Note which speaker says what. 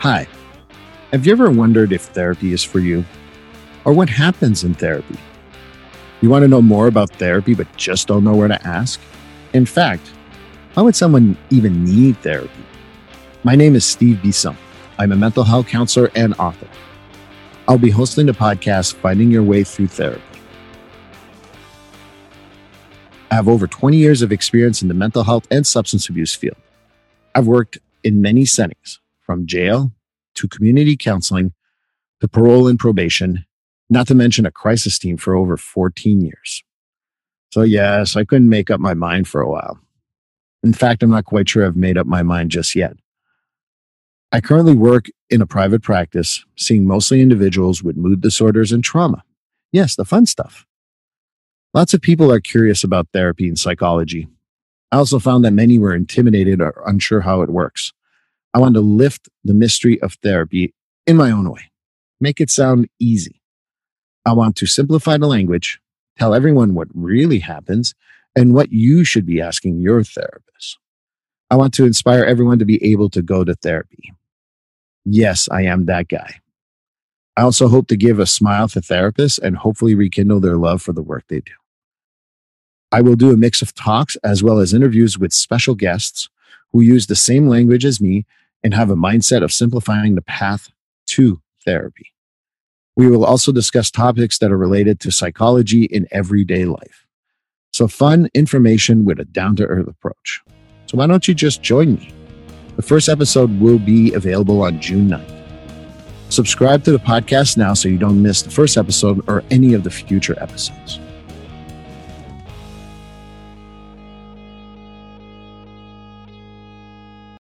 Speaker 1: Hi. Have you ever wondered if therapy is for you? Or what happens in therapy? You want to know more about therapy but just don't know where to ask? In fact, why would someone even need therapy? My name is Steve Bisson. I'm a mental health counselor and author. I'll be hosting the podcast Finding Your Way Through Therapy. I have over 20 years of experience in the mental health and substance abuse field. I've worked in many settings, from jail to community counseling to parole and probation, not to mention a crisis team for over 14 years. So, yes, I couldn't make up my mind for a while. In fact, I'm not quite sure I've made up my mind just yet. I currently work in a private practice, seeing mostly individuals with mood disorders and trauma. Yes, the fun stuff. Lots of people are curious about therapy and psychology. I also found that many were intimidated or unsure how it works. I wanted to lift the mystery of therapy in my own way, make it sound easy. I want to simplify the language, tell everyone what really happens, and what you should be asking your therapist. I want to inspire everyone to be able to go to therapy. Yes, I am that guy. I also hope to give a smile to therapists and hopefully rekindle their love for the work they do. I will do a mix of talks as well as interviews with special guests who use the same language as me and have a mindset of simplifying the path to therapy. We will also discuss topics that are related to psychology in everyday life. So, fun information with a down to earth approach. So, why don't you just join me? The first episode will be available on June 9th. Subscribe to the podcast now so you don't miss the first episode or any of the future episodes.